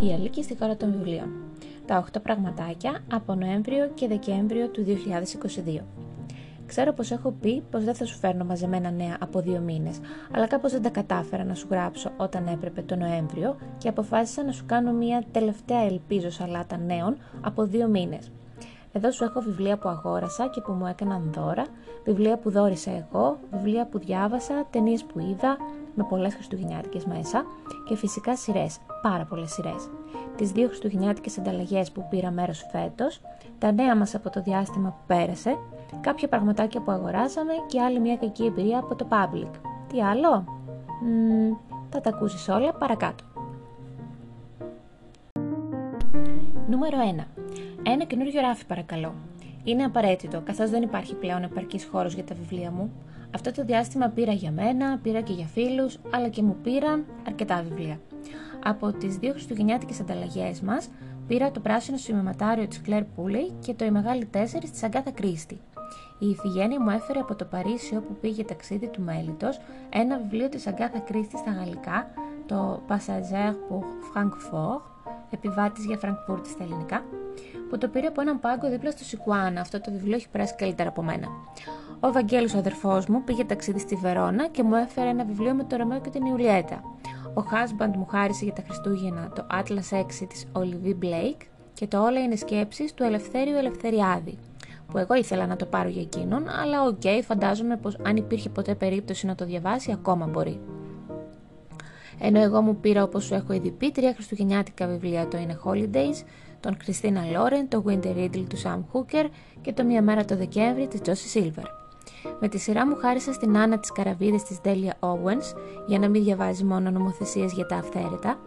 Η Αλίκη στη χώρα των βιβλίων. Τα 8 πραγματάκια από Νοέμβριο και Δεκέμβριο του 2022. Ξέρω πως έχω πει πως δεν θα σου φέρνω μαζεμένα νέα από δύο μήνες, αλλά κάπως δεν τα κατάφερα να σου γράψω όταν έπρεπε το Νοέμβριο και αποφάσισα να σου κάνω μια τελευταία ελπίζω σαλάτα νέων από δύο μήνες. Εδώ σου έχω βιβλία που αγόρασα και που μου έκαναν δώρα, βιβλία που δόρισα εγώ, βιβλία που διάβασα, ταινίες που είδα, με πολλές χριστουγεννιάτικες μέσα και φυσικά σειρές, πάρα πολλές σειρές. Τις δύο χριστουγεννιάτικες ανταλλαγές που πήρα μέρος φέτος, τα νέα μας από το διάστημα που πέρασε, κάποια πραγματάκια που αγοράσαμε και άλλη μια κακή εμπειρία από το public. Τι άλλο; Μ, θα τα ακούσεις όλα παρακάτω. Νούμερο 1. Ένα καινούριο ράφι παρακαλώ. Είναι απαραίτητο, καθώς δεν υπάρχει πλέον επαρκής χώρος για τα βιβλία μου. Αυτό το διάστημα πήρα για μένα, πήρα και για φίλους, αλλά και μου πήραν αρκετά βιβλία. Από τις δύο χριστουγεννιάτικες ανταλλαγές μας, πήρα το πράσινο σημειωματάριο της Claire Pooley και το Η Μεγάλη Τέσσερις της Αγκάθα Κρίστη. Η Ιφηγένεια μου έφερε από το Παρίσι όπου πήγε ταξίδι του μέλητο ένα βιβλίο της Αγκάθα Κρίστη στα γαλλικά, το Passager pour Francfort, επιβάτης για Φραγκφούρτη στα ελληνικά, που το πήρε από έναν πάγκο δίπλα στο Σικουάνα. Αυτό το βιβλίο έχει περάσει καλύτερα από μένα. Ο Βαγγέλης, ο αδερφός μου, πήγε ταξίδι στη Βερόνα και μου έφερε ένα βιβλίο με το Ρωμαίο και την Ιουλιέτα. Ο husband μου χάρισε για τα Χριστούγεννα το Atlas 6 της Olivie Blake και το Όλα είναι σκέψεις του Ελευθέριου Ελευθεριάδη, που εγώ ήθελα να το πάρω για εκείνον, αλλά OK, okay, φαντάζομαι πως αν υπήρχε ποτέ περίπτωση να το διαβάσει, ακόμα μπορεί. Ενώ εγώ μου πήρα, όπως σου έχω ήδη πει, τρία χριστουγεννιάτικα βιβλία, το In a Holidaze, των Christina Lauren, το Winter Riddle του Sam Hooker και το Μία Μέρα το Δεκέμβρη της Josie Silver. Με τη σειρά μου χάρισα στην Άννα της Καραβίδης της Delia Owens για να μην διαβάζει μόνο νομοθεσίες για τα αυθαίρετα,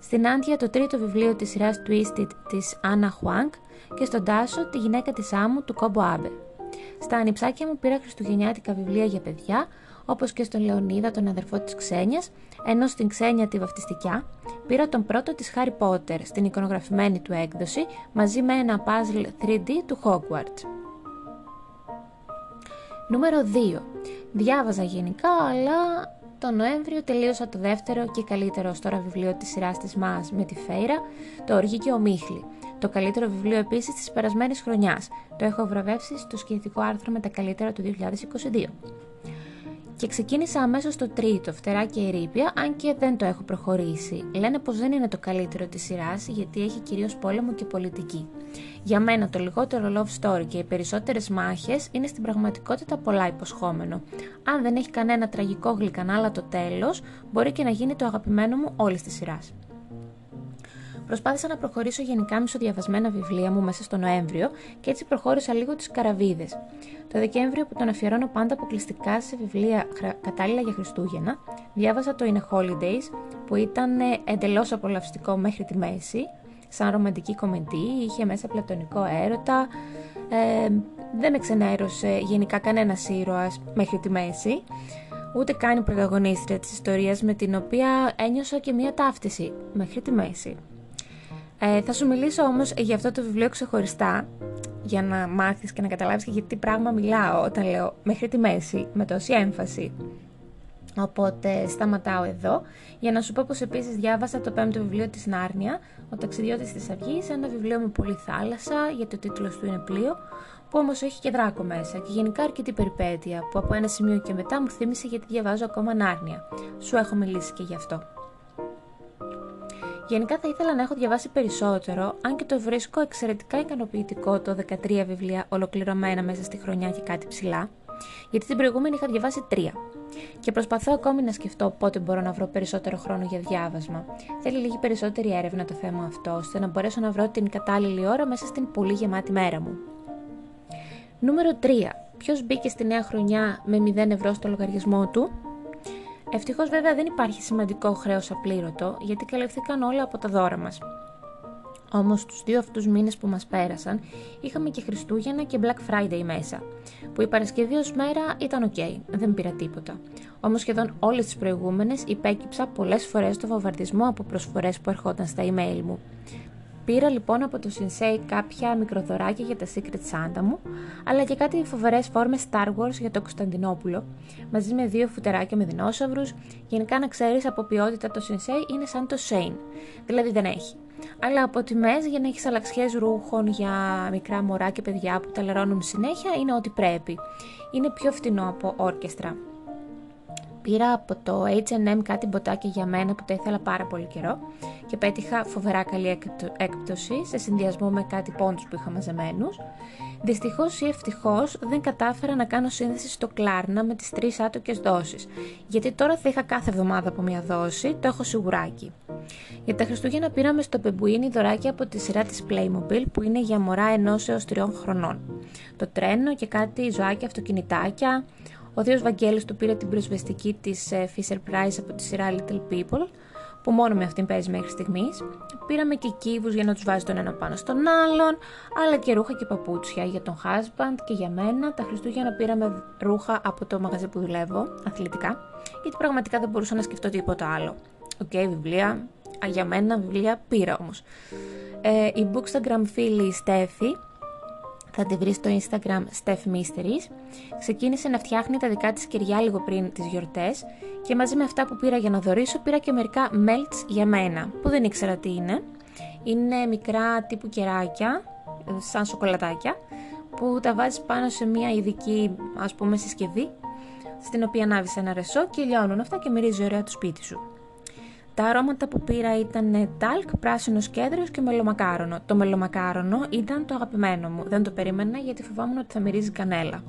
στην Άντια το τρίτο βιβλίο της σειράς Twisted της Anna Huang και στον Τάσο τη γυναίκα της Άμμου του Κόμπο Άμπε. Στα ανιψάκια μου πήρα χριστουγεννιάτικα βιβλία για παιδιά, όπως και στον Λεωνίδα, τον αδερφό της Ξένιας, ενώ στην Ξένια τη βαφτιστικιά πήρα τον πρώτο της Harry Potter στην εικονογραφημένη του έκδοση μαζί με ένα puzzle 3D του Hogwarts. Νούμερο 2. Διάβαζα γενικά, αλλά το Νοέμβριο τελείωσα το δεύτερο και καλύτερο ως τώρα βιβλίο της σειράς της ΜΑΣ με τη Φέιρα, το Οργή και ο Μίχλη. Το καλύτερο βιβλίο επίσης της περασμένης χρονιάς. Το έχω βραβεύσει στο σχετικό άρθρο με τα καλύτερα του 2022. Και ξεκίνησα αμέσως το τρίτο, φτερά και ερήπια, αν και δεν το έχω προχωρήσει. Λένε πως δεν είναι το καλύτερο της σειράς, γιατί έχει κυρίως πόλεμο και πολιτική. Για μένα το λιγότερο love story και οι περισσότερες μάχες είναι στην πραγματικότητα πολλά υποσχόμενο. Αν δεν έχει κανένα τραγικό γλυκανάλα το τέλος, μπορεί και να γίνει το αγαπημένο μου όλης της σειράς. Προσπάθησα να προχωρήσω γενικά μισοδιαβασμένα βιβλία μου μέσα στο Νοέμβριο και έτσι προχώρησα λίγο τις καραβίδες. Το Δεκέμβριο που τον αφιερώνω πάντα αποκλειστικά σε βιβλία κατάλληλα για Χριστούγεννα, διάβασα το In Holidays που ήταν ε, εντελώς απολαυστικό μέχρι τη μέση, σαν ρομαντική κομμεντή, είχε μέσα πλατωνικό έρωτα, ε, δεν με ξενέρωσε γενικά κανένας ήρωας μέχρι τη μέση, ούτε καν η πρωταγωνίστρια της ιστορίας με την οποία ένιωσα και μία ταύτιση μέχρι τη μέση. Ε, θα σου μιλήσω όμως για αυτό το βιβλίο ξεχωριστά για να μάθεις και να καταλάβεις και για τι πράγμα μιλάω όταν λέω μέχρι τη μέση με τόση έμφαση. Οπότε σταματάω εδώ για να σου πω πως επίσης διάβασα το πέμπτο βιβλίο της Νάρνια, «Ο ταξιδιώτης της Αυγής», ένα βιβλίο με πολύ θάλασσα, γιατί ο τίτλος του είναι πλοίο, που όμως έχει και δράκο μέσα και γενικά αρκετή περιπέτεια, που από ένα σημείο και μετά μου θύμισε γιατί διαβάζω ακόμα Νάρνια. Σου έχω μιλήσει και γι' αυτό. Γενικά θα ήθελα να έχω διαβάσει περισσότερο, αν και το βρίσκω εξαιρετικά ικανοποιητικό το 13 βιβλία ολοκληρωμένα μέσα στη χρονιά και κάτι ψηλά, γιατί την προηγούμενη είχα διαβάσει τρία. Και προσπαθώ ακόμη να σκεφτώ πότε μπορώ να βρω περισσότερο χρόνο για διάβασμα. Θέλει λίγη περισσότερη έρευνα το θέμα αυτό, ώστε να μπορέσω να βρω την κατάλληλη ώρα μέσα στην πολύ γεμάτη μέρα μου. Νούμερο 3. Ποιος μπήκε στη νέα χρονιά με 0 ευρώ στο λογαριασμό του, Ευτυχώς βέβαια δεν υπάρχει σημαντικό χρέος απλήρωτο, γιατί καλυφθήκαν όλα από τα δώρα μας. Όμως τους δύο αυτούς μήνες που μας πέρασαν, είχαμε και Χριστούγεννα και Black Friday μέσα, που η Παρασκευή ω μέρα ήταν ok, δεν πήρα τίποτα. Όμως σχεδόν όλες τις προηγούμενες υπέκυψα πολλές φορές το βομβαρδισμό από προσφορές που ερχόταν στα email μου. Πήρα λοιπόν από το Sensei κάποια μικροδωράκια για τα Secret Santa μου, αλλά και κάτι φοβερές φόρμες Star Wars για το Κωνσταντινόπουλο, μαζί με δύο φουτεράκια με δεινόσαυρους. Γενικά να ξέρεις από ποιότητα το Sensei είναι σαν το Shane, δηλαδή δεν έχει. Αλλά από τιμές για να έχεις αλλαξιές ρούχων για μικρά μωρά και παιδιά που τα λερώνουν συνέχεια είναι ό,τι πρέπει. Είναι πιο φτηνό από όρκεστρα. Πήρα από το H&M κάτι μποτάκια για μένα που τα ήθελα πάρα πολύ καιρό και πέτυχα φοβερά καλή έκπτωση σε συνδυασμό με κάτι πόντους που είχα μαζεμένους. Δυστυχώς ή ευτυχώς δεν κατάφερα να κάνω σύνδεση στο κλάρνα με τις τρεις άτοκες δόσεις, γιατί τώρα θα είχα κάθε εβδομάδα από μία δόση, το έχω σιγουράκι. Για τα Χριστούγεννα πήραμε στο Πεμπουίνι δωράκια από τη σειρά της Playmobil που είναι για μωρά ενός έως τριών χρονών. Το τρένο και κάτι ζωάκια αυτοκινητάκια, ο Δίος Βαγγέλης του πήρε την προσβεστική της ε, Fisher Price από τη σειρά Little People, που μόνο με αυτήν παίζει μέχρι στιγμής. Πήραμε και κύβους για να τους βάζει τον ένα πάνω στον άλλον, αλλά και ρούχα και παπούτσια για τον husband και για μένα. Τα Χριστούγεννα πήραμε ρούχα από το μαγαζί που δουλεύω, αθλητικά, γιατί πραγματικά δεν μπορούσα να σκεφτώ τίποτα άλλο. OK, okay, βιβλία, για μένα βιβλία πήρα όμως. Ε, η Bookstagram φίλη η Στέφη θα τη βρεις στο Instagram Steph Mysteries. Ξεκίνησε να φτιάχνει τα δικά της κεριά λίγο πριν τις γιορτές και μαζί με αυτά που πήρα για να δωρήσω πήρα και μερικά melts για μένα που δεν ήξερα τι είναι. Είναι μικρά τύπου κεράκια, σαν σοκολατάκια, που τα βάζεις πάνω σε μια ειδική ας πούμε συσκευή στην οποία ανάβεις ένα ρεσό και λιώνουν αυτά και μυρίζει ωραία το σπίτι σου. Τα αρώματα που πήρα ήταν τάλκ, πράσινο κέντρο και μελομακάρονο. Το μελομακάρονο ήταν το αγαπημένο μου. Δεν το περίμενα γιατί φοβάμουν ότι θα μυρίζει κανέλα.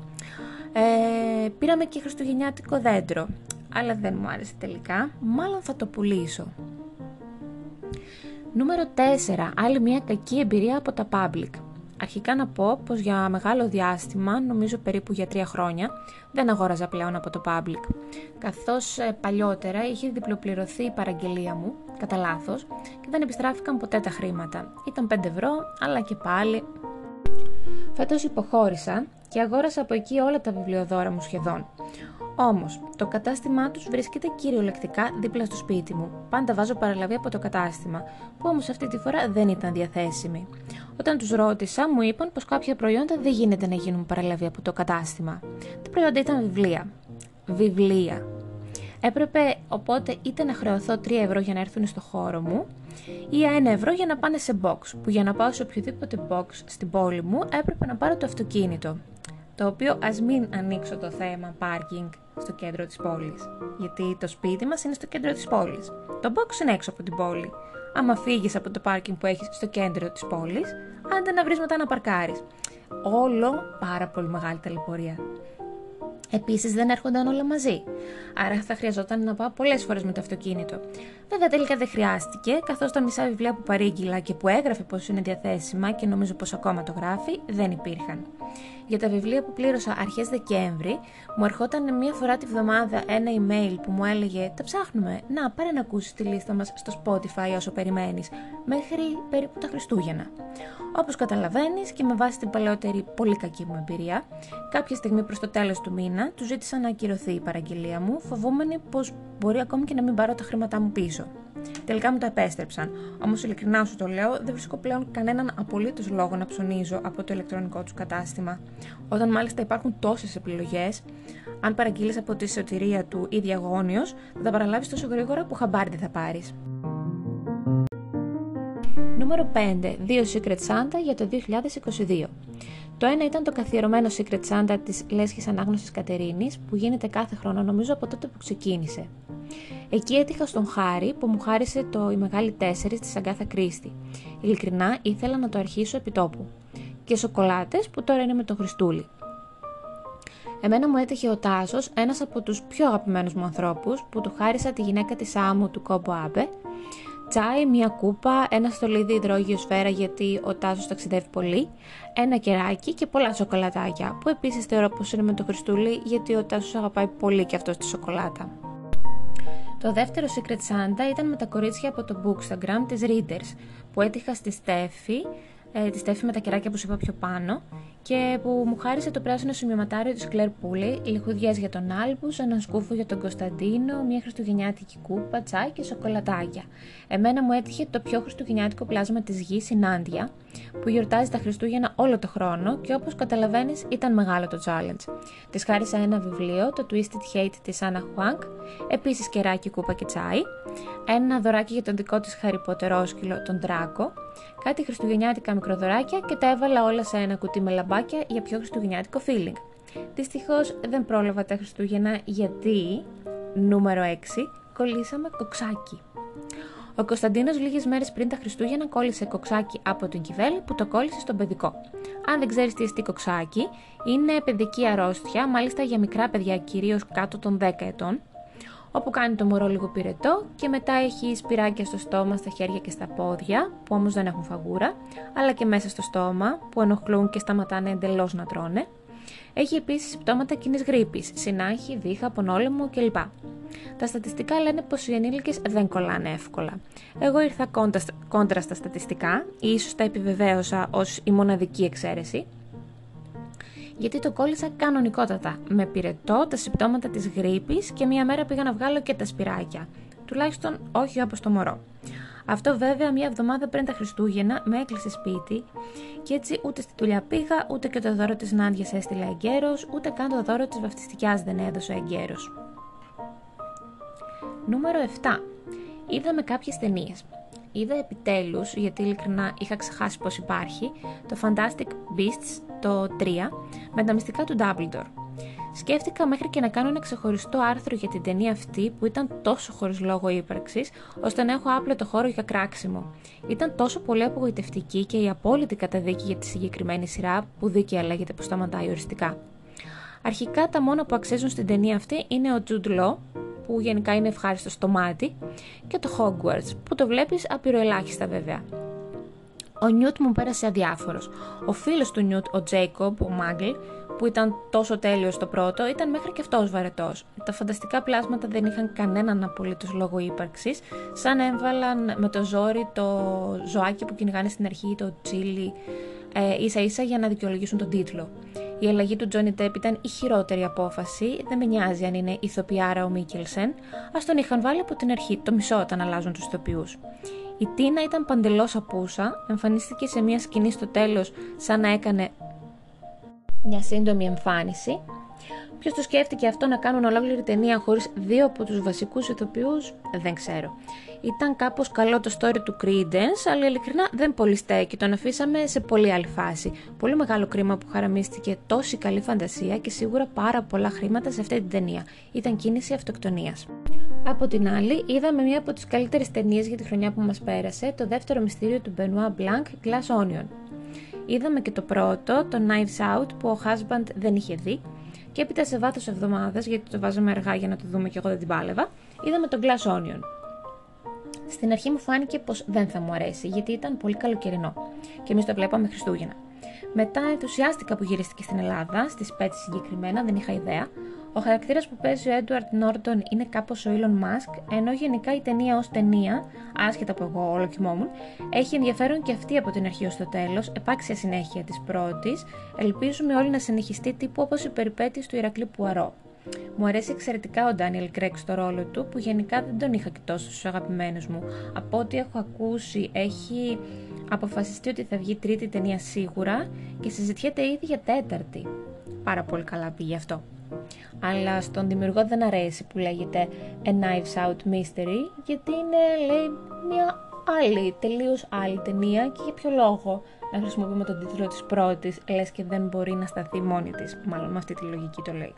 Ε, πήραμε και χριστουγεννιάτικο δέντρο, αλλά δεν μου άρεσε τελικά. Μάλλον θα το πουλήσω. Νούμερο 4. Άλλη μια κακή εμπειρία από τα public. Αρχικά να πω πως για μεγάλο διάστημα, νομίζω περίπου για τρία χρόνια, δεν αγόραζα πλέον από το public. Καθώς ε, παλιότερα είχε διπλοπληρωθεί η παραγγελία μου, κατά λάθος, και δεν επιστράφηκαν ποτέ τα χρήματα. Ήταν 5 ευρώ, αλλά και πάλι. Φέτος υποχώρησα και αγόρασα από εκεί όλα τα βιβλιοδώρα μου σχεδόν. Όμως, το κατάστημά τους βρίσκεται κυριολεκτικά δίπλα στο σπίτι μου. Πάντα βάζω παραλαβή από το κατάστημα, που όμως αυτή τη φορά δεν ήταν διαθέσιμη. Όταν τους ρώτησα, μου είπαν πως κάποια προϊόντα δεν γίνεται να γίνουν παραλαβή από το κατάστημα. Τα προϊόντα ήταν βιβλία. Βιβλία. Έπρεπε οπότε είτε να χρεωθώ 3 ευρώ για να έρθουν στο χώρο μου ή 1 ευρώ για να πάνε σε box, που για να πάω σε οποιοδήποτε box στην πόλη μου έπρεπε να πάρω το αυτοκίνητο. Το οποίο ας μην ανοίξω το θέμα parking στο κέντρο της πόλης, γιατί το σπίτι μας είναι στο κέντρο της πόλης. Το box είναι έξω από την πόλη. Άμα φύγεις από το πάρκινγκ που έχεις στο κέντρο της πόλης, άντε να βρεις μετά να παρκάρεις. Όλο πάρα πολύ μεγάλη ταλαιπωρία. Επίσης δεν έρχονταν όλα μαζί. Άρα θα χρειαζόταν να πάω πολλές φορές με το αυτοκίνητο. Βέβαια τελικά δεν χρειάστηκε, καθώς τα μισά βιβλία που παρήγγειλα και που έγραφε πως είναι διαθέσιμα και νομίζω πως ακόμα το γράφει, δεν υπήρχαν. Για τα βιβλία που πλήρωσα αρχές Δεκέμβρη, μου ερχόταν μία φορά τη βδομάδα ένα email που μου έλεγε Τα ψάχνουμε. Να, πάρε να ακούσεις τη λίστα μας στο Spotify όσο περιμένεις, μέχρι περίπου τα Χριστούγεννα. Όπως καταλαβαίνεις και με βάση την παλαιότερη πολύ κακή μου εμπειρία, κάποια στιγμή προς το τέλος του μήνα του ζήτησα να ακυρωθεί η παραγγελία μου, φοβούμενη πως μπορεί ακόμη και να μην πάρω τα χρήματά μου πίσω. Τελικά μου τα επέστρεψαν. Όμως, ειλικρινά σου το λέω, δεν βρίσκω πλέον κανέναν απολύτως λόγο να ψωνίζω από το ηλεκτρονικό τους κατάστημα. Όταν μάλιστα υπάρχουν τόσες επιλογές, αν παραγγείλεις από τη σωτηρία του ή διαγώνιος, θα τα παραλάβεις τόσο γρήγορα που χαμπάρι θα πάρεις. Νούμερο 5. Δύο Secret Santa για το 2022. Το ένα ήταν το καθιερωμένο Secret Santa της Λέσχης Ανάγνωσης Κατερίνης που γίνεται κάθε χρόνο νομίζω από τότε που ξεκίνησε. Εκεί έτυχα στον Χάρη που μου χάρισε το «Η Μεγάλη Τέσσερις» της Αγκάθα Κρίστη. Ειλικρινά ήθελα να το αρχίσω επί τόπου. Και σοκολάτες που τώρα είναι με το Χριστούλη. Εμένα μου έτυχε ο Τάσος, ένας από τους πιο αγαπημένους μου ανθρώπους που του χάρισα τη γυναίκα της άμμου του Κόμπο Άμπε τσάι, μια κούπα, ένα στολίδι υδρόγειο σφαίρα γιατί ο Τάσος ταξιδεύει πολύ, ένα κεράκι και πολλά σοκολατάκια που επίσης θεωρώ πως είναι με το Χριστούλη γιατί ο Τάσος αγαπάει πολύ και αυτός τη σοκολάτα. Το δεύτερο Secret Santa ήταν με τα κορίτσια από το Bookstagram της Readers που έτυχα στη Στέφη, ε, τη Στέφη με τα κεράκια που σου είπα πιο πάνω και που μου χάρισε το πράσινο σημειωματάριο της Κλέρ Πούλη, λιχουδιές για τον Άλμπους, έναν σκούφο για τον Κωνσταντίνο, μια χριστουγεννιάτικη κούπα, τσάι και σοκολατάκια. Εμένα μου έτυχε το πιο χριστουγεννιάτικο πλάσμα της γης, η Νάντια, που γιορτάζει τα Χριστούγεννα όλο το χρόνο και όπως καταλαβαίνεις ήταν μεγάλο το challenge. Της χάρισα ένα βιβλίο, το Twisted Hate της Anna Huang, επίσης κεράκι, κούπα και τσάι, ένα δωράκι για τον δικό της χαριποτερόσκυλο, τον Δράκο, κάτι χριστουγεννιάτικα μικροδωράκια και τα έβαλα όλα σε ένα κουτί με λαμπάκια για πιο χριστουγεννιάτικο feeling. Δυστυχώς δεν πρόλαβα τα Χριστούγεννα γιατί, νούμερο 6, κολλήσαμε κοξάκι. Ο Κωνσταντίνος λίγες μέρες πριν τα Χριστούγεννα κόλλησε κοξάκι από τον Κιβέλη που το κόλλησε στον παιδικό. Αν δεν ξέρεις τι εστί κοξάκι, είναι παιδική αρρώστια, μάλιστα για μικρά παιδιά, κυρίως κάτω των 10 ετών, όπου κάνει το μωρό λίγο πυρετό και μετά έχει σπυράκια στο στόμα, στα χέρια και στα πόδια, που όμως δεν έχουν φαγούρα, αλλά και μέσα στο στόμα, που ενοχλούν και σταματάνε εντελώς να τρώνε. Έχει επίσης πτώματα κοινής γρήπης, συνάχη, δίχα, πονόλεμο κλπ. Τα στατιστικά λένε πως οι ενήλικες δεν κολλάνε εύκολα. Εγώ ήρθα κόντρα στα στατιστικά, ή ίσως τα επιβεβαίωσα ως η μοναδική εξαίρεση, γιατί το κόλλησα κανονικότατα, με πυρετό, τα συμπτώματα της γρήπης και μία μέρα πήγα να βγάλω και τα σπυράκια. Τουλάχιστον όχι όπως το μωρό. Αυτό βέβαια μία εβδομάδα πριν τα Χριστούγεννα με έκλεισε σπίτι και έτσι ούτε στη δουλειά πήγα, ούτε και το δώρο της Νάντιας έστειλα εγκαίρος, ούτε καν το δώρο της βαφτιστικιάς δεν έδωσε εγκαίρος. Νούμερο 7. Είδαμε κάποιες ταινίες. Είδα επιτέλους, γιατί ειλικρινά είχα ξεχάσει πως υπάρχει, το Fantastic Beasts το 3 με τα μυστικά του Dumbledore. Σκέφτηκα μέχρι και να κάνω ένα ξεχωριστό άρθρο για την ταινία αυτή που ήταν τόσο χωρίς λόγο ύπαρξης, ώστε να έχω άπλετο χώρο για κράξιμο. Ήταν τόσο πολύ απογοητευτική και η απόλυτη καταδίκη για τη συγκεκριμένη σειρά, που δίκαια λέγεται που σταματάει οριστικά. Αρχικά τα μόνα που αξίζουν στην ταινία αυτή είναι ο Jude Law, που γενικά είναι ευχάριστος στο μάτι, και το Hogwarts, που το βλέπεις απειροελάχιστα βέβαια. Ο Νιούτ μου πέρασε αδιάφορος. Ο φίλος του Νιούτ, ο Τζέικομπ, ο Μάγκλ, που ήταν τόσο τέλειος στο πρώτο, ήταν μέχρι και αυτός βαρετός. Τα φανταστικά πλάσματα δεν είχαν κανέναν απολύτως λόγο ύπαρξης, σαν έβαλαν με το ζόρι το ζωάκι που κυνηγάνε στην αρχή, το τσίλι, ε, ίσα ίσα για να δικαιολογήσουν τον τίτλο. Η αλλαγή του Τζόνι Τέπ ήταν η χειρότερη απόφαση. Δεν με νοιάζει αν είναι ηθοποιάρα ο Μίκελσεν. Α τον είχαν βάλει από την αρχή, το μισό όταν αλλάζουν τους ηθοποιούς. Η Τίνα ήταν παντελώς απούσα, εμφανίστηκε σε μια σκηνή στο τέλος σαν να έκανε μια σύντομη εμφάνιση. Ποιος το σκέφτηκε αυτό να κάνουν ολόκληρη ταινία χωρίς δύο από τους βασικούς ηθοποιούς, δεν ξέρω. Ήταν κάπως καλό το story του Credence, αλλά ειλικρινά δεν πολύ στέκει. Τον αφήσαμε σε πολύ άλλη φάση. Πολύ μεγάλο κρίμα που χαραμίστηκε τόση καλή φαντασία και σίγουρα πάρα πολλά χρήματα σε αυτή την ταινία. Ήταν κίνηση αυτοκτονίας. Από την άλλη, είδαμε μία από τις καλύτερες ταινίες για τη χρονιά που μας πέρασε, το δεύτερο μυστήριο του Benoit Blanc, Glass Onion. Είδαμε και το πρώτο, το Knives Out, που ο husband δεν είχε δει, και έπειτα σε βάθος εβδομάδας, γιατί το βάζαμε αργά για να το δούμε και εγώ δεν την πάλευα, είδαμε το Glass Onion. Στην αρχή μου φάνηκε πως δεν θα μου αρέσει, γιατί ήταν πολύ καλοκαιρινό και εμείς το βλέπαμε Χριστούγεννα. Μετά ενθουσιάστηκα που γυρίστηκε στην Ελλάδα, στις Πέτσε συγκεκριμένα, δεν είχα ιδέα. Ο χαρακτήρας που παίζει ο Edward Norton είναι κάπως ο Elon Musk, ενώ γενικά η ταινία ως ταινία, άσχετα που εγώ όλο κοιμόμουν, έχει ενδιαφέρον και αυτή από την αρχή ως το τέλος, επάξια συνέχεια της πρώτης. Ελπίζουμε όλοι να συνεχιστεί τύπου όπως η περιπέτεια του Ηρακλή Πουαρό. Μου αρέσει εξαιρετικά ο Ντάνιελ Κρέκ στο ρόλο του, που γενικά δεν τον είχα και τόσο στους αγαπημένους μου. Από ό,τι έχω ακούσει, έχει αποφασιστεί ότι θα βγει τρίτη ταινία σίγουρα και συζητιέται ήδη για τέταρτη. Πάρα πολύ καλά πήγε αυτό. Αλλά στον δημιουργό δεν αρέσει που λέγεται A Knives Out Mystery, γιατί είναι, λέει, μια άλλη, τελείως άλλη ταινία και για ποιο λόγο να χρησιμοποιούμε τον τίτλο της πρώτης, λες και δεν μπορεί να σταθεί μόνη της, μάλλον με αυτή τη λογική το λέει.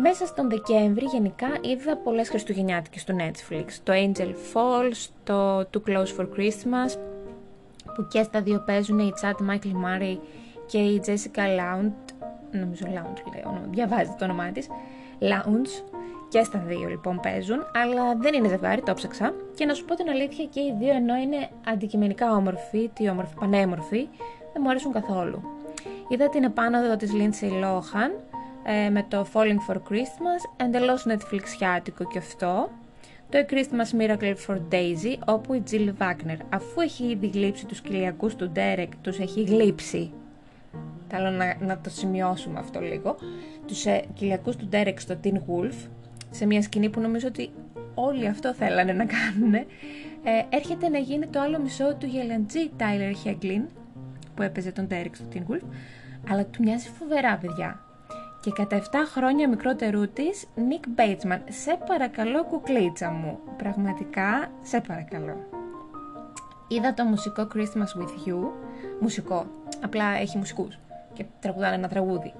Μέσα στον Δεκέμβρη γενικά είδα πολλές χριστουγεννιάτικες στο Netflix. Το Angel Falls, το Too Close for Christmas, που και στα δύο παίζουν η Chad Michael Murray και η Jessica Lounge, νομίζω Lounge λέει, διαβάζετε το όνομά της, Lounge, και στα δύο λοιπόν παίζουν, αλλά δεν είναι ζευγάρι, το ψάξα. Και να σου πω την αλήθεια και οι δύο ενώ είναι αντικειμενικά όμορφοι, τι όμορφοι, πανέμορφοι, δεν μου αρέσουν καθόλου. Είδα την επάνωδο της Lindsay Lohan, ε, με το Falling for Christmas, εντελώς Netflix και αυτό, το A Christmas Miracle for Daisy, όπου η Jill Wagner, αφού έχει ήδη γλύψει τους κοιλιακούς του Derek, τους έχει γλύψει. Θέλω να, να το σημειώσουμε αυτό λίγο, τους ε, κοιλιακούς του Derek στο Teen Wolf, σε μια σκηνή που νομίζω ότι όλοι αυτό θέλανε να κάνουν, ε, έρχεται να γίνει το άλλο μισό του Γελαντζή Τάιλερ Χέγκλιν, που έπαιζε τον Derek στο Teen Wolf, αλλά του μοιάζει φοβερά παιδιά. Και κατά 7 χρόνια μικρότερού της, Nick Bateman. Σε παρακαλώ, κουκλίτσα μου. Πραγματικά, σε παρακαλώ. Είδα το μουσικό Christmas with You. Μουσικό. Απλά έχει μουσικούς και τραγουδάνε ένα τραγούδι.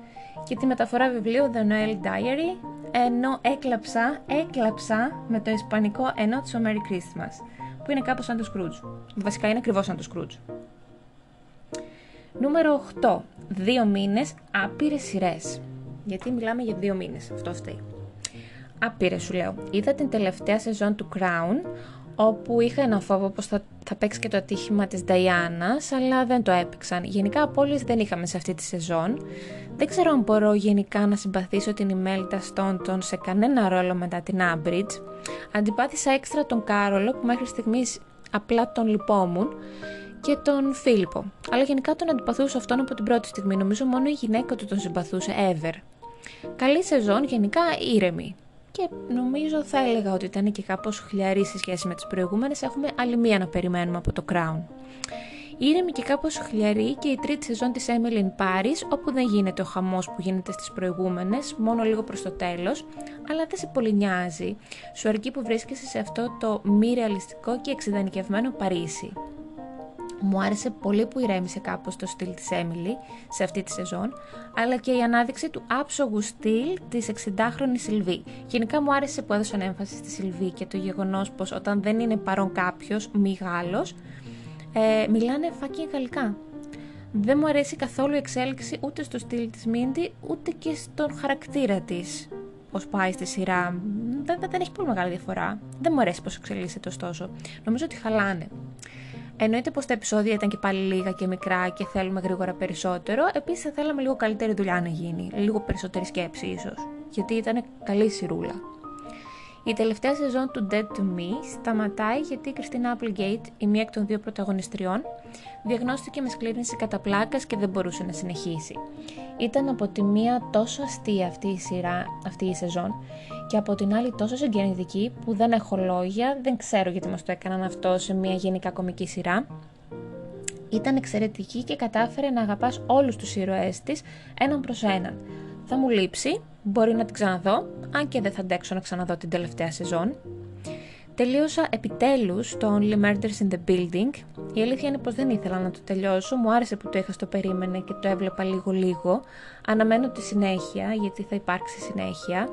Και τη μεταφορά βιβλίου The Noel Diary, ενώ έκλαψα, έκλαψα με το ισπανικό ενώ το Merry Christmas, που είναι κάπως σαν το Scrooge. Βασικά είναι ακριβώς σαν το Scrooge. Νούμερο 8. Δύο μήνες, άπειρες σειρές. Γιατί μιλάμε για δύο μήνες, αυτό φταίει. Άπειρες σου λέω. Είδα την τελευταία σεζόν του Crown, όπου είχα ένα φόβο πως θα, θα παίξει και το ατύχημα της Νταϊάνας, αλλά δεν το έπαιξαν. Γενικά απόλυες δεν είχαμε σε αυτή τη σεζόν. Δεν ξέρω αν μπορώ γενικά να συμπαθήσω την Ιμέλτα Στόντον σε κανένα ρόλο μετά την Άμπριτζ. Αντιπάθησα έξτρα τον Κάρολο που μέχρι στιγμής απλά τον λυπόμουν και τον Φίλιππο. Αλλά γενικά τον αντιπαθούσα αυτόν από την πρώτη στιγμή. Νομίζω μόνο η γυναίκα του τον συμπαθούσε ever. Καλή σεζόν, γενικά ήρεμη και νομίζω θα έλεγα ότι ήταν και κάπως χλιαρή σε σχέση με τις προηγούμενες. Έχουμε άλλη μία να περιμένουμε από το Crown. Ήρεμη και κάπως χλιαρή και η τρίτη σεζόν της Emily in Paris, όπου δεν γίνεται ο χαμός που γίνεται στις προηγούμενες, μόνο λίγο προς το τέλος, αλλά δεν σε πολύ νοιάζει. Σου αρκεί που βρίσκεσαι σε αυτό το μη ρεαλιστικό και εξειδανικευμένο Παρίσι. Μου άρεσε πολύ που ηρέμησε κάπως το στυλ της Έμιλι σε αυτή τη σεζόν, αλλά και η ανάδειξη του άψογου στυλ της 60χρονης Σιλβή. Γενικά μου άρεσε που έδωσαν έμφαση στη Σιλβή και το γεγονός πως όταν δεν είναι παρόν κάποιος, μη Γάλλος, ε, μιλάνε fucking γαλλικά. Δεν μου αρέσει καθόλου η εξέλιξη ούτε στο στυλ της Μίντι, ούτε και στον χαρακτήρα της. Πώς πάει στη σειρά, δεν, δεν έχει πολύ μεγάλη διαφορά. Δεν μου αρέσει πώς εξελίσσεται ωστόσο. Νομίζω ότι χαλάνε. Εννοείται πως τα επεισόδια ήταν και πάλι λίγα και μικρά και θέλουμε γρήγορα περισσότερο. Επίσης θα θέλαμε λίγο καλύτερη δουλειά να γίνει. Λίγο περισσότερη σκέψη ίσως. Γιατί ήταν καλή σιρούλα. Η τελευταία σεζόν του Dead to Me σταματάει γιατί η Κριστίνα Applegate, η μία εκ των δύο πρωταγωνιστριών, διαγνώστηκε με σκλήρινση κατά πλάκας και δεν μπορούσε να συνεχίσει. Ήταν από τη μία τόσο αστεία αυτή η σειρά, αυτή η σεζόν, και από την άλλη τόσο συγκινητική που δεν έχω λόγια, δεν ξέρω γιατί μας το έκαναν αυτό σε μια γενικά κομική σειρά. Ήταν εξαιρετική και κατάφερε να αγαπάς όλους τους ήρωές της έναν προς έναν. Θα μου λείψει, μπορεί να την ξαναδώ, αν και δεν θα αντέξω να ξαναδώ την τελευταία σεζόν. Τελείωσα επιτέλους το Only Murders in the Building. Η αλήθεια είναι πως δεν ήθελα να το τελειώσω, μου άρεσε που το είχα στο περίμενε και το έβλεπα λίγο λίγο. Αναμένω τη συνέχεια, γιατί θα υπάρξει συνέχεια.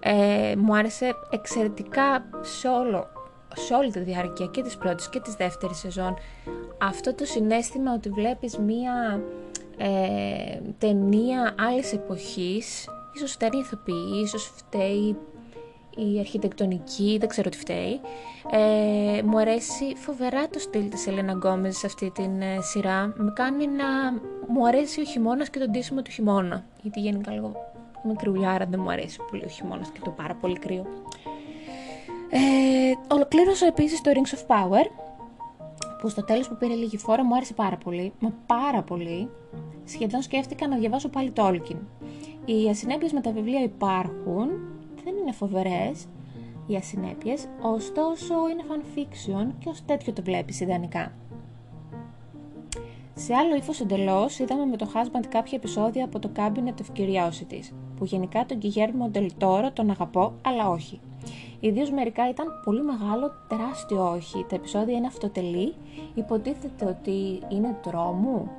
Ε, μου άρεσε εξαιρετικά σε, όλο, σε όλη τη διάρκεια και της πρώτης και της δεύτερης σεζόν αυτό το συνέστημα ότι βλέπεις μία ε, ταινία άλλης εποχής ίσως φταίει η ηθοποιή, ίσως φταίει η αρχιτεκτονική, δεν ξέρω τι φταίει. Ε, μου αρέσει φοβερά το στυλ της Ελένα Γκόμες σε αυτή την ε, σειρά. Με κάνει να μου αρέσει ο χειμώνας και το ντύσιμο του χειμώνα. Γιατί γενικά λίγο Είμαι κρυουλιάρα, δεν μου αρέσει πολύ ο χειμώνα και το πάρα πολύ κρύο. Ε, ολοκλήρωσα επίσης το Rings of Power, που στο τέλος που πήρε λίγη φόρα μου άρεσε πάρα πολύ. Μα πάρα πολύ. Σχεδόν σκέφτηκα να διαβάσω πάλι το Tolkien. Οι ασυνέπειες με τα βιβλία υπάρχουν, δεν είναι φοβερές οι ασυνέπειες, ωστόσο είναι fan fiction και ως τέτοιο το βλέπεις ιδανικά. Σε άλλο ύφος εντελώς, είδαμε με το husband κάποια επεισόδια από το Cabinet of Curiosities, που γενικά τον Guillermo del Toro τον αγαπώ, αλλά όχι. Ιδίως μερικά ήταν πολύ μεγάλο, τεράστιο όχι. Τα επεισόδια είναι αυτοτελή, υποτίθεται ότι είναι τρόμου.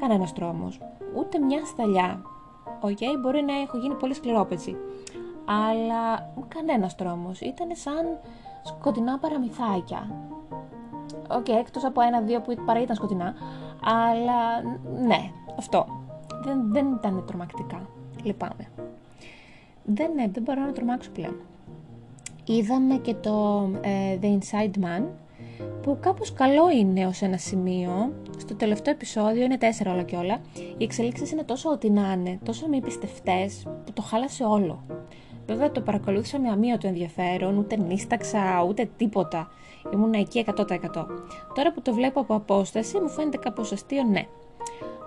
Κανένας τρόμος. Ούτε μια σταλιά. OK, okay, μπορεί να έχω γίνει πολύ σκληρόπετσι. Αλλά κανένας τρόμος. Ήταν σαν σκοτεινά παραμυθάκια. OK, okay, εκτός από ένα-δύο που παραήταν σκοτεινά. Αλλά ναι, αυτό. Δεν, δεν ήταν τρομακτικά. Λυπάμαι. Δεν, ναι, δεν μπορώ να τρομάξω πλέον. Είδαμε και το ε, The Inside Man, που κάπως καλό είναι ως ένα σημείο. Στο τελευταίο επεισόδιο είναι τέσσερα όλα και όλα. Οι εξελίξεις είναι τόσο ό,τι να είναι, τόσο μη πιστευτές, που το χάλασε όλο. Βέβαια το παρακολούθησα με αμύωτο ενδιαφέρον, ούτε νίσταξα, ούτε τίποτα. Ήμουν εκεί 100%. Τώρα που το βλέπω από απόσταση μου φαίνεται κάπως αστείο, ναι.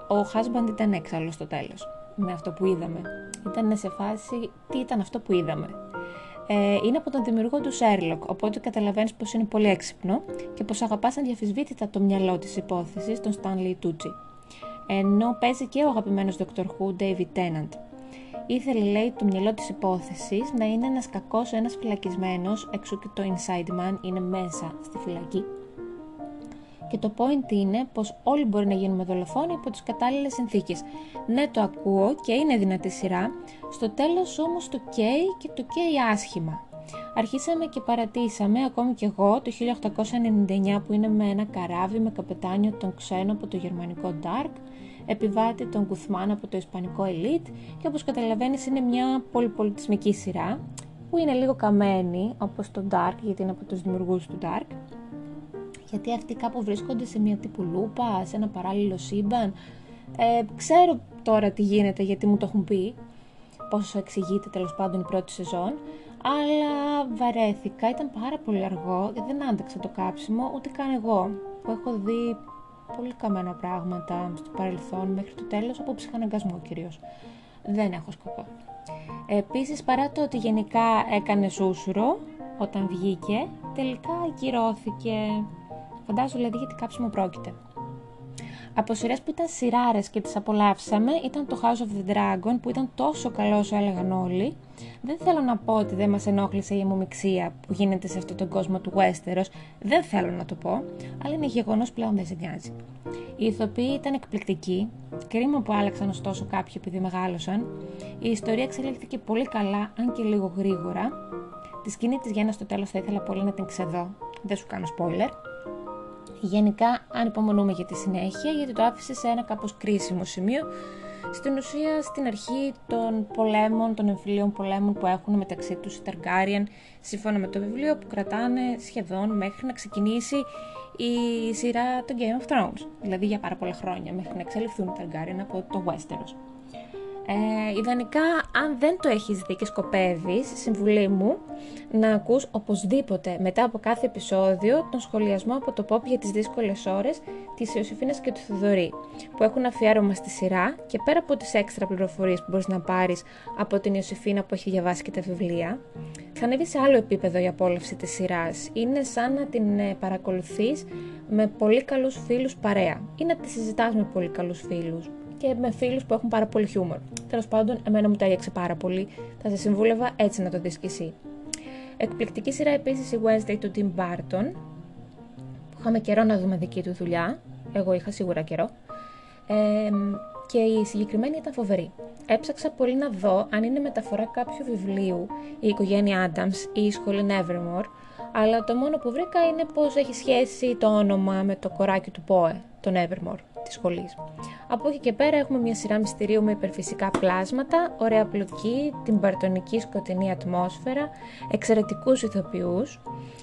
ο husband ήταν έξαλλος στο τέλος με αυτό που είδαμε. Ήταν σε φάση τι ήταν αυτό που είδαμε. Ε, είναι από τον δημιουργό του Sherlock, οπότε καταλαβαίνεις πως είναι πολύ έξυπνο και πως αγαπάς αδιαφυσβήτητα το μυαλό της υπόθεσης, τον Stanley Tucci. Ενώ παίζει και ο αγαπημένος Dr. Who, David Tennant. Ήθελε, λέει, το μυαλό της υπόθεσης να είναι ένας κακός, ένας φυλακισμένος, εξού και το Inside Man είναι μέσα στη φυλακή. Και το point είναι πως όλοι μπορεί να γίνουμε δολοφόνοι υπό τις κατάλληλες συνθήκες. Ναι, το ακούω και είναι δυνατή σειρά, στο τέλος όμως το καίει και το καίει άσχημα. Αρχίσαμε και παρατήσαμε, ακόμη και εγώ, το 1899 που είναι με ένα καράβι με καπετάνιο τον ξένο από το γερμανικό Dark, επιβάτη τον Κουθμάν από το ισπανικό Elite και όπως καταλαβαίνεις είναι μια πολυπολιτισμική σειρά που είναι λίγο καμένη όπως το Dark γιατί είναι από τους δημιουργούς του Dark γιατί αυτοί κάπου βρίσκονται σε μια τύπου λούπα, σε ένα παράλληλο σύμπαν. Ε, ξέρω τώρα τι γίνεται γιατί μου το έχουν πει, πόσο εξηγείται τέλος πάντων η πρώτη σεζόν, αλλά βαρέθηκα, ήταν πάρα πολύ αργό, δεν άντεξα το κάψιμο, ούτε καν εγώ, που έχω δει πολύ καμένα πράγματα στο παρελθόν μέχρι το τέλος, από ψυχαναγκασμό κυρίως. Δεν έχω σκοπό. Επίσης, παρά το ότι γενικά έκανε σούσουρο όταν βγήκε, τελικά ακυρώθηκε. Φαντάζομαι δηλαδή γιατί κάψιμο πρόκειται. Από σειρές που ήταν σειράρες και τις απολαύσαμε ήταν το House of the Dragon που ήταν τόσο καλό όσο έλεγαν όλοι. Δεν θέλω να πω ότι δεν μας ενόχλησε η αιμομηξία που γίνεται σε αυτόν τον κόσμο του Westeros. Δεν θέλω να το πω, αλλά είναι γεγονός πλέον δεν σε νοιάζει. Οι ηθοποιοί ήταν εκπληκτικοί. Κρίμα που άλλαξαν ωστόσο κάποιοι επειδή μεγάλωσαν. Η ιστορία εξελίχθηκε πολύ καλά, αν και λίγο γρήγορα. Τη σκηνή της Γέννα στο τέλος θα ήθελα πολύ να την ξεδώ. Δεν σου κάνω spoiler. Γενικά ανυπομονούμε για τη συνέχεια γιατί το άφησε σε ένα κάπως κρίσιμο σημείο στην ουσία στην αρχή των πολέμων, των εμφυλίων πολέμων που έχουν μεταξύ τους οι Targaryen σύμφωνα με το βιβλίο που κρατάνε σχεδόν μέχρι να ξεκινήσει η σειρά των Game of Thrones δηλαδή για πάρα πολλά χρόνια μέχρι να εξελιχθούν οι Targaryen από το Westeros. Ε, ιδανικά, αν δεν το έχεις δει και σκοπεύεις, συμβουλή μου, να ακούς οπωσδήποτε μετά από κάθε επεισόδιο τον σχολιασμό από το pop για τις δύσκολες ώρες της Ιωσήφινας και του Θοδωρή, που έχουν αφιέρωμα στη σειρά και πέρα από τις έξτρα πληροφορίες που μπορείς να πάρεις από την Ιωσήφινα που έχει διαβάσει και τα βιβλία, θα ανέβει σε άλλο επίπεδο η απόλαυση της σειράς. Είναι σαν να την ε, παρακολουθείς με πολύ καλούς φίλους παρέα ή να τη συζητάς με πολύ καλούς φίλους και με φίλους που έχουν πάρα πολύ χιούμορ. Τέλος πάντων, εμένα μου τάγιαξε πάρα πολύ. Θα σε συμβούλευα έτσι να το δεις κι εσύ. Εκπληκτική σειρά επίσης η Wednesday του Tim Burton, που είχαμε καιρό να δούμε δική του δουλειά. Εγώ είχα σίγουρα καιρό. Ε, και η συγκεκριμένη ήταν φοβερή. Έψαξα πολύ να δω αν είναι μεταφορά κάποιου βιβλίου η οικογένεια Adams ή η σχολή Nevermore, αλλά το μόνο που βρήκα είναι πως έχει σχέση το όνομα με το κοράκι του Πόε, τον Nevermore της σχολής. Από εκεί και πέρα έχουμε μια σειρά μυστηρίου με υπερφυσικά πλάσματα, ωραία πλοκή, την παρτονική σκοτεινή ατμόσφαιρα, εξαιρετικούς ηθοποιούς.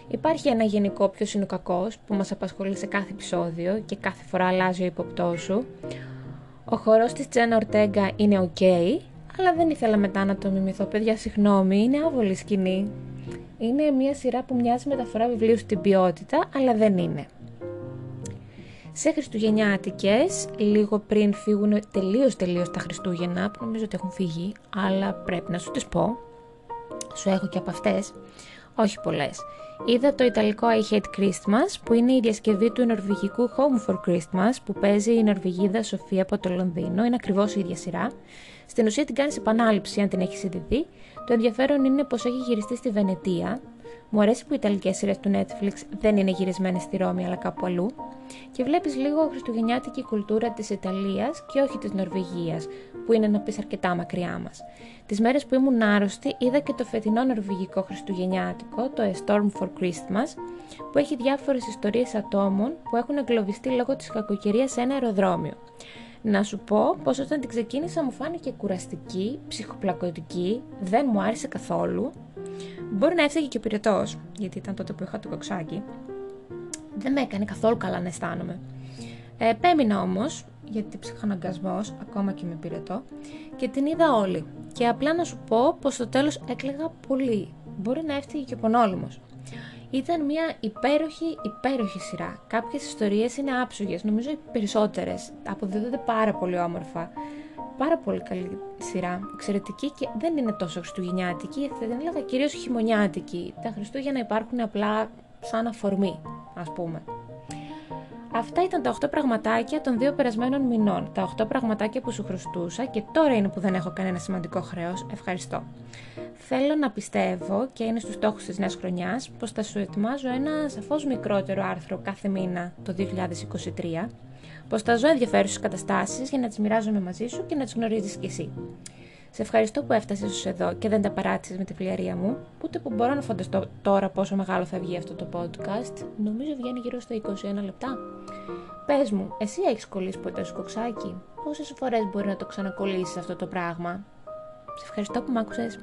Υπάρχει ένα γενικό ποιος είναι ο κακός που μας απασχολεί σε κάθε επεισόδιο και κάθε φορά αλλάζει ο υποπτός σου. Ο χορός της Τζένα Ορτέγκα είναι ok, αλλά δεν ήθελα μετά να το μιμηθώ. Παιδιά, συγγνώμη, είναι άβολη σκηνή. Είναι μια σειρά που μοιάζει μεταφορά βιβλίου στην ποιότητα, αλλά δεν είναι σε Χριστουγεννιάτικες, λίγο πριν φύγουν τελείως τελείως τα Χριστούγεννα, που νομίζω ότι έχουν φύγει, αλλά πρέπει να σου τις πω, σου έχω και από αυτές, όχι πολλές. Είδα το ιταλικό I Hate Christmas, που είναι η διασκευή του νορβηγικού Home for Christmas, που παίζει η Νορβηγίδα Σοφία από το Λονδίνο, είναι ακριβώς η ίδια σειρά. Στην ουσία την κάνεις επανάληψη αν την έχεις ήδη δει. Το ενδιαφέρον είναι πως έχει γυριστεί στη Βενετία, μου αρέσει που οι Ιταλικές σειρές του Netflix δεν είναι γυρισμένες στη Ρώμη αλλά κάπου αλλού και βλέπεις λίγο χριστουγεννιάτικη κουλτούρα της Ιταλίας και όχι της Νορβηγίας, που είναι να πεις αρκετά μακριά μας. Τις μέρες που ήμουν άρρωστη, είδα και το φετινό νορβηγικό χριστουγεννιάτικο, το A Storm for Christmas, που έχει διάφορες ιστορίες ατόμων που έχουν εγκλωβιστεί λόγω της κακοκαιρίας σε ένα αεροδρόμιο. Να σου πω πως όταν την ξεκίνησα μου φάνηκε κουραστική, ψυχοπλακωτική, δεν μου άρεσε καθόλου Μπορεί να έφταιγε και ο πυρετός, γιατί ήταν τότε που είχα το κοξάκι. Δεν με έκανε καθόλου καλά να αισθάνομαι. Ε, επέμεινα όμως, γιατί ψυχαναγκασμός, ακόμα και με πυρετό, και την είδα όλη. Και απλά να σου πω πως στο τέλος έκλαιγα πολύ. Μπορεί να έφταιγε και ο πονόλυμος. Ήταν μια υπέροχη, υπέροχη σειρά. Κάποιες ιστορίες είναι άψογες, νομίζω οι περισσότερες. Αποδίδονται πάρα πολύ όμορφα. Πάρα πολύ καλή σειρά, εξαιρετική και δεν είναι τόσο χριστουγεννιάτικη, θα την έλεγα κυρίως χειμωνιάτικη. Τα Χριστούγεννα υπάρχουν απλά σαν αφορμή, ας πούμε. Αυτά ήταν τα 8 πραγματάκια των δύο περασμένων μηνών. Τα 8 πραγματάκια που σου χρωστούσα και τώρα είναι που δεν έχω κανένα σημαντικό χρέος. Ευχαριστώ. Θέλω να πιστεύω και είναι στους στόχους της νέας χρονιάς πως θα σου ετοιμάζω ένα σαφώς μικρότερο άρθρο κάθε μήνα το 2023. Πως θα ζω ενδιαφέρουσες καταστάσεις για να τις μοιράζομαι μαζί σου και να τις γνωρίζεις κι εσύ. Σε ευχαριστώ που έφτασες ως εδώ και δεν τα παράτησες με τη φλιαρία μου, ούτε που μπορώ να φανταστώ τώρα πόσο μεγάλο θα βγει αυτό το podcast. Νομίζω βγαίνει γύρω στα 21 λεπτά. Πες μου, εσύ έχεις κολλήσει ποτέ σου κοξάκι. Πόσες φορές μπορεί να το ξανακολλήσεις αυτό το πράγμα; Σε ευχαριστώ που μ' άκουσες.